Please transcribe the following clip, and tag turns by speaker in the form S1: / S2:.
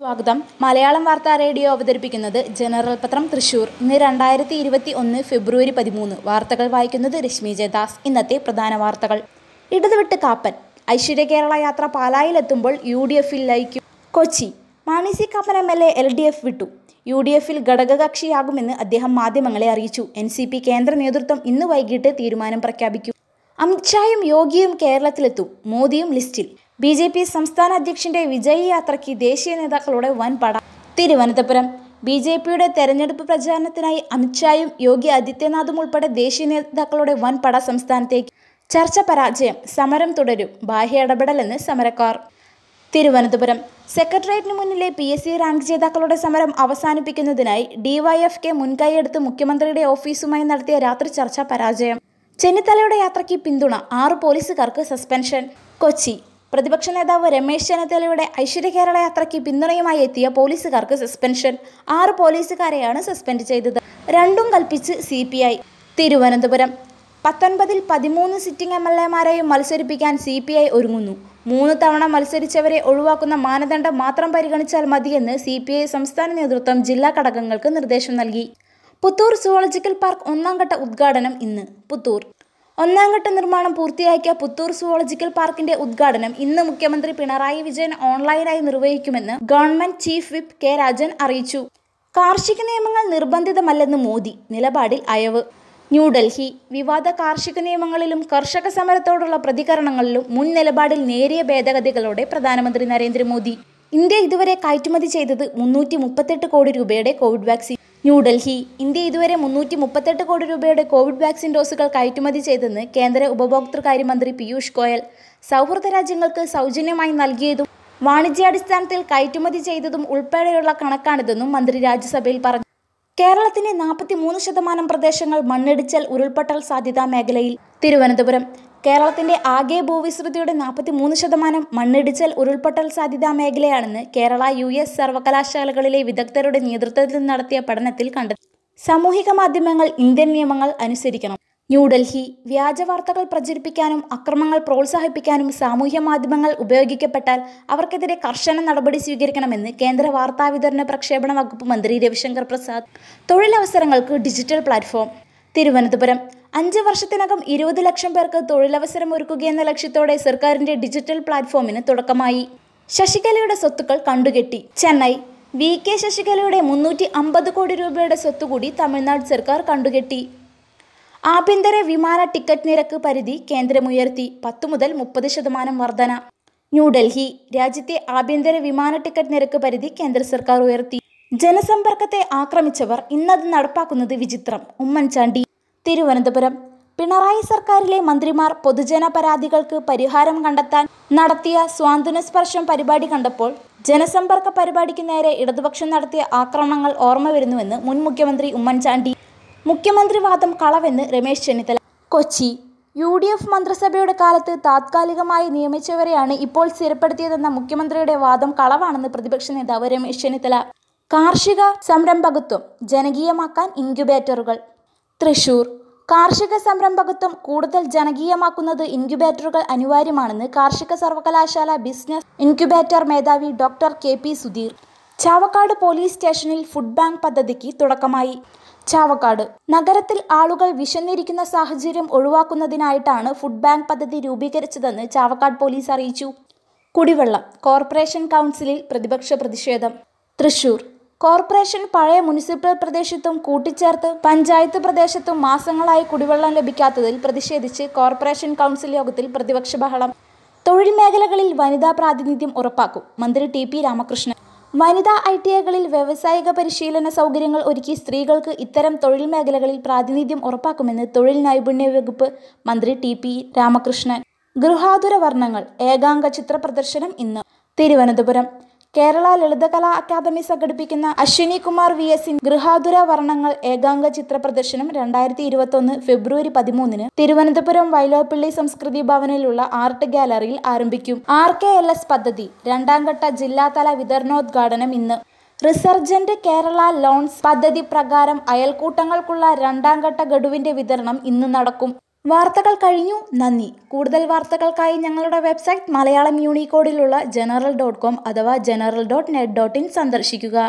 S1: സ്വാഗതം മലയാളം വാർത്താ റേഡിയോ അവതരിപ്പിക്കുന്നത് ജനറൽ പത്രം തൃശൂർ ഇന്ന് രണ്ടായിരത്തി ഇരുപത്തി ഒന്ന് ഫെബ്രുവരി പതിമൂന്ന് വാർത്തകൾ വായിക്കുന്നത് രശ്മി ജയദാസ് ഇന്നത്തെ പ്രധാന വാർത്തകൾ ഇടതുവിട്ട് കാപ്പൻ ഐശ്വര്യ കേരള യാത്ര പാലായിലെത്തുമ്പോൾ യു ഡി എഫിൽ ലയിക്കും Kochi Mani C Kappan M L A L D F വിട്ടു യു ഡി എഫിൽ ഘടകകക്ഷിയാകുമെന്ന് അദ്ദേഹം മാധ്യമങ്ങളെ അറിയിച്ചു എൻ സി പി കേന്ദ്ര നേതൃത്വം ഇന്ന് വൈകിട്ട് തീരുമാനം പ്രഖ്യാപിക്കും അമിത്ഷായും യോഗിയും കേരളത്തിലെത്തും മോദിയും ലിസ്റ്റിൽ ബി ജെ പി സംസ്ഥാന അധ്യക്ഷന്റെ വിജയ യാത്രയ്ക്ക് ദേശീയ നേതാക്കളുടെ വൻ പട തിരുവനന്തപുരം ബി ജെ പിയുടെ തെരഞ്ഞെടുപ്പ് പ്രചാരണത്തിനായി അമിത്ഷായും യോഗി ആദിത്യനാഥും ഉൾപ്പെടെ ദേശീയ നേതാക്കളുടെ വൻ പട സംസ്ഥാനത്തേക്ക് ചർച്ച പരാജയം സമരം തുടരും ബാഹ്യ ഇടപെടലെന്ന് സമരക്കാർ തിരുവനന്തപുരം സെക്രട്ടേറിയറ്റിന് മുന്നിലെ പി എസ് സി റാങ്ക് ജേതാക്കളുടെ സമരം അവസാനിപ്പിക്കുന്നതിനായി കെ മുൻകൈയെടുത്ത് മുഖ്യമന്ത്രിയുടെ ഓഫീസുമായി നടത്തിയ രാത്രി ചർച്ച പരാജയം ചെന്നിത്തലയുടെ യാത്രയ്ക്ക് പിന്തുണ ആറ് പോലീസുകാർക്ക് സസ്പെൻഷൻ കൊച്ചി പ്രതിപക്ഷ നേതാവ് രമേശ് ചെന്നിത്തലയുടെ ഐശ്വര്യ കേരള യാത്രയ്ക്ക് പിന്തുണയുമായി എത്തിയ പോലീസുകാർക്ക് സസ്പെൻഷൻ ആറ് പോലീസുകാരെയാണ് സസ്പെൻഡ് ചെയ്തത് രണ്ടും കൽപ്പിച്ച് സി പി ഐ തിരുവനന്തപുരം പത്തൊൻപതിൽ പതിമൂന്ന് സിറ്റിംഗ് എം എൽ എമാരെയും മത്സരിപ്പിക്കാൻ സി പി ഐ ഒരുങ്ങുന്നു മൂന്ന് തവണ മത്സരിച്ചവരെ ഒഴിവാക്കുന്ന മാനദണ്ഡം മാത്രം പരിഗണിച്ചാൽ മതിയെന്ന് സി പി ഐ സംസ്ഥാന നേതൃത്വം ജില്ലാ ഘടകങ്ങൾക്ക് നിർദ്ദേശം നൽകി പുത്തൂർ സുവോളജിക്കൽ പാർക്ക് ഒന്നാം ഘട്ട ഉദ്ഘാടനം ഇന്ന് പുത്തൂർ ഒന്നാംഘട്ട നിർമ്മാണം പൂർത്തിയാക്കിയ പുത്തൂർ സുവോളജിക്കൽ പാർക്കിന്റെ ഉദ്ഘാടനം ഇന്ന് മുഖ്യമന്ത്രി പിണറായി വിജയൻ ഓൺലൈനായി നിർവഹിക്കുമെന്ന് government chief whip K Rajan അറിയിച്ചു കാർഷിക നിയമങ്ങൾ നിർബന്ധിതമല്ലെന്ന് മോദി നിലപാടിൽ അയവ് ന്യൂഡൽഹി വിവാദ കാർഷിക നിയമങ്ങളിലും കർഷക സമരത്തോടുള്ള പ്രതികരണങ്ങളിലും മുൻ നിലപാടിൽ നേരിയ ഭേദഗതികളോടെ പ്രധാനമന്ത്രി നരേന്ദ്രമോദി ഇന്ത്യ ഇതുവരെ കയറ്റുമതി ചെയ്തത് മുന്നൂറ്റി മുപ്പത്തെട്ട് കോടി രൂപയുടെ കോവിഡ് വാക്സിൻ ന്യൂഡൽഹി ഇന്ത്യ ഇതുവരെ മുന്നൂറ്റി മുപ്പത്തെട്ട് കോടി രൂപയുടെ കോവിഡ് വാക്സിൻ ഡോസുകൾ കയറ്റുമതി ചെയ്തെന്ന് കേന്ദ്ര ഉപഭോക്തൃകാര്യമന്ത്രി പീയൂഷ് ഗോയൽ സൗഹൃദ രാജ്യങ്ങൾക്ക് സൗജന്യമായി നൽകിയതും വാണിജ്യാടിസ്ഥാനത്തിൽ കയറ്റുമതി ചെയ്തതും ഉൾപ്പെടെയുള്ള കണക്കാണിതെന്നും മന്ത്രി രാജ്യസഭയിൽ പറഞ്ഞു കേരളത്തിന്റെ നാൽപ്പത്തി മൂന്ന് ശതമാനം പ്രദേശങ്ങൾ മണ്ണിടിച്ചൽ ഉരുൾപൊട്ടൽ സാധ്യതാ മേഖലയിൽ തിരുവനന്തപുരം കേരളത്തിന്റെ ആകെ ഭൂവിസ്തൃതിയുടെ നാൽപ്പത്തി മൂന്ന് ശതമാനം മണ്ണിടിച്ചൽ ഉരുൾപൊട്ടൽ സാധ്യതാ മേഖലയാണെന്ന് കേരള യു എസ് സർവകലാശാലകളിലെ വിദഗ്ധരുടെ നേതൃത്വത്തിൽ നടത്തിയ പഠനത്തിൽ കണ്ടെത്തി സാമൂഹിക മാധ്യമങ്ങൾ ഇന്ത്യൻ നിയമങ്ങൾ അനുസരിക്കണം ന്യൂഡൽഹി വ്യാജ വാർത്തകൾ പ്രചരിപ്പിക്കാനും അക്രമങ്ങൾ പ്രോത്സാഹിപ്പിക്കാനും സാമൂഹ്യ മാധ്യമങ്ങൾ ഉപയോഗിക്കപ്പെട്ടാൽ അവർക്കെതിരെ കർശന നടപടി സ്വീകരിക്കണമെന്ന് കേന്ദ്ര വാർത്താവിതരണ പ്രക്ഷേപണ വകുപ്പ് മന്ത്രി രവിശങ്കർ പ്രസാദ് തൊഴിലവസരങ്ങൾക്ക് ഡിജിറ്റൽ പ്ലാറ്റ്ഫോം തിരുവനന്തപുരം അഞ്ച് വർഷത്തിനകം ഇരുപത് ലക്ഷം പേർക്ക് തൊഴിലവസരം ഒരുക്കുകയെന്ന ലക്ഷ്യത്തോടെ സർക്കാരിന്റെ ഡിജിറ്റൽ പ്ലാറ്റ്ഫോമിന് തുടക്കമായി ശശികലയുടെ സ്വത്തുക്കൾ കണ്ടുകെട്ടി ചെന്നൈ വി കെ ശശികലയുടെ മുന്നൂറ്റി അമ്പത് കോടി രൂപയുടെ സ്വത്തുകൂടി തമിഴ്നാട് സർക്കാർ കണ്ടുകെട്ടി ആഭ്യന്തര വിമാന ടിക്കറ്റ് നിരക്ക് പരിധി കേന്ദ്രമുയർത്തി പത്ത് മുതൽ മുപ്പത് ശതമാനം വർധന ന്യൂഡൽഹി രാജ്യത്തെ ആഭ്യന്തര വിമാന ടിക്കറ്റ് നിരക്ക് പരിധി കേന്ദ്ര സർക്കാർ ഉയർത്തി ജനസമ്പർക്കത്തെ ആക്രമിച്ചവർ ഇന്നത് നടപ്പാക്കുന്നത് വിചിത്രം ഉമ്മൻചാണ്ടി തിരുവനന്തപുരം പിണറായി സർക്കാരിലെ മന്ത്രിമാർ പൊതുജന പരാതികൾക്ക് പരിഹാരം കണ്ടെത്താൻ നടത്തിയ സ്വാന്തനസ്പർശം പരിപാടി കണ്ടപ്പോൾ ജനസമ്പർക്ക പരിപാടിക്ക് നേരെ ഇടതുപക്ഷം നടത്തിയ ആക്രമണങ്ങൾ ഓർമ്മ വരുന്നുവെന്ന് മുൻ മുഖ്യമന്ത്രി ഉമ്മൻചാണ്ടി മുഖ്യമന്ത്രി വാദം കളവെന്ന് Ramesh Chennithala Kochi U D F മന്ത്രിസഭയുടെ കാലത്ത് താത്കാലികമായി നിയമിച്ചവരെയാണ് ഇപ്പോൾ സ്ഥിരപ്പെടുത്തിയതെന്ന മുഖ്യമന്ത്രിയുടെ വാദം കളവാണെന്ന് പ്രതിപക്ഷ നേതാവ് രമേശ് ചെന്നിത്തല കാർഷിക സംരംഭകത്വം ജനകീയമാക്കാൻ ഇൻക്യുബേറ്ററുകൾ തൃശൂർ കാർഷിക സംരംഭകത്വം കൂടുതൽ ജനകീയമാക്കുന്നത് ഇൻക്യുബേറ്ററുകൾ അനിവാര്യമാണെന്ന് കാർഷിക സർവകലാശാല ബിസിനസ് ഇൻക്യുബേറ്റർ മേധാവി doctor K P Sudheer Chavakkad police സ്റ്റേഷനിൽ ഫുഡ് ബാങ്ക് പദ്ധതിക്ക് തുടക്കമായി ചാവക്കാട് നഗരത്തിൽ ആളുകൾ വിശന്നിരിക്കുന്ന സാഹചര്യം ഒഴിവാക്കുന്നതിനായിട്ടാണ് ഫുഡ് ബാങ്ക് പദ്ധതി രൂപീകരിച്ചതെന്ന് ചാവക്കാട് പോലീസ് അറിയിച്ചു കുടിവെള്ളം കോർപ്പറേഷൻ കൗൺസിലിൽ പ്രതിപക്ഷ പ്രതിഷേധം തൃശൂർ കോർപ്പറേഷൻ പഴയ മുനിസിപ്പൽ പ്രദേശത്തും കൂട്ടിച്ചേർത്ത് പഞ്ചായത്ത് പ്രദേശത്തും മാസങ്ങളായി കുടിവെള്ളം ലഭിക്കാത്തതിൽ പ്രതിഷേധിച്ച് കോർപ്പറേഷൻ കൗൺസിൽ യോഗത്തിൽ പ്രതിപക്ഷ ബഹളം തൊഴിൽ മേഖലകളിൽ വനിതാ പ്രാതിനിധ്യം ഉറപ്പാക്കും മന്ത്രി ടി പി രാമകൃഷ്ണൻ വനിതാ ഐ ടി ഐകളിൽ വ്യവസായിക പരിശീലന സൗകര്യങ്ങൾ ഒരുക്കി സ്ത്രീകൾക്ക് ഇത്തരം തൊഴിൽ മേഖലകളിൽ പ്രാതിനിധ്യം ഉറപ്പാക്കുമെന്ന് തൊഴിൽ നൈപുണ്യ വകുപ്പ് മന്ത്രി ടി പി രാമകൃഷ്ണൻ ഗൃഹാതുര വർണ്ണങ്ങൾ ഏകാംഗ ചിത്ര പ്രദർശനം ഇന്ന് തിരുവനന്തപുരം കേരള ലളിതകലാ അക്കാദമി സംഘടിപ്പിക്കുന്ന അശ്വിനി കുമാർ വി എസിൻ ഗൃഹാതുര വർണ്ണങ്ങൾ ഏകാംഗ ചിത്ര പ്രദർശനം രണ്ടായിരത്തി ഇരുപത്തൊന്ന് ഫെബ്രുവരി പതിമൂന്നിന് തിരുവനന്തപുരം വൈലോപ്പിള്ളി സംസ്കൃതി ഭവനിലുള്ള ആർട്ട് ഗാലറിയിൽ ആരംഭിക്കും ആർ കെ എൽ എസ് പദ്ധതി രണ്ടാംഘട്ട ജില്ലാതല വിതരണോദ്ഘാടനം ഇന്ന് റിസർജന്റ് കേരള ലോൺസ് പദ്ധതി പ്രകാരം അയൽക്കൂട്ടങ്ങൾക്കുള്ള രണ്ടാംഘട്ട ഗഡുവിന്റെ വിതരണം ഇന്ന് നടക്കും വാർത്തകൾ കഴിഞ്ഞു നന്ദി കൂടുതൽ വാർത്തകൾക്കായി ഞങ്ങളുടെ വെബ്സൈറ്റ് മലയാളം യൂണിക്കോഡിലുള്ള ജനറൽ ഡോട്ട് കോം അഥവാ general dot net dot in സന്ദർശിക്കുക